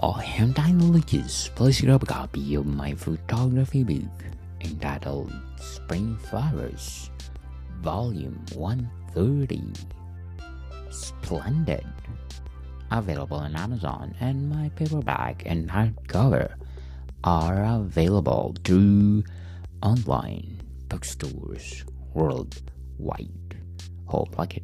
I am Daniel Lucas. Please grab a copy of my photography book entitled Spring Flowers, Volume 130. Splendid. Available on Amazon, and my paperback and hardcover are available through online bookstores worldwide. Hope like it.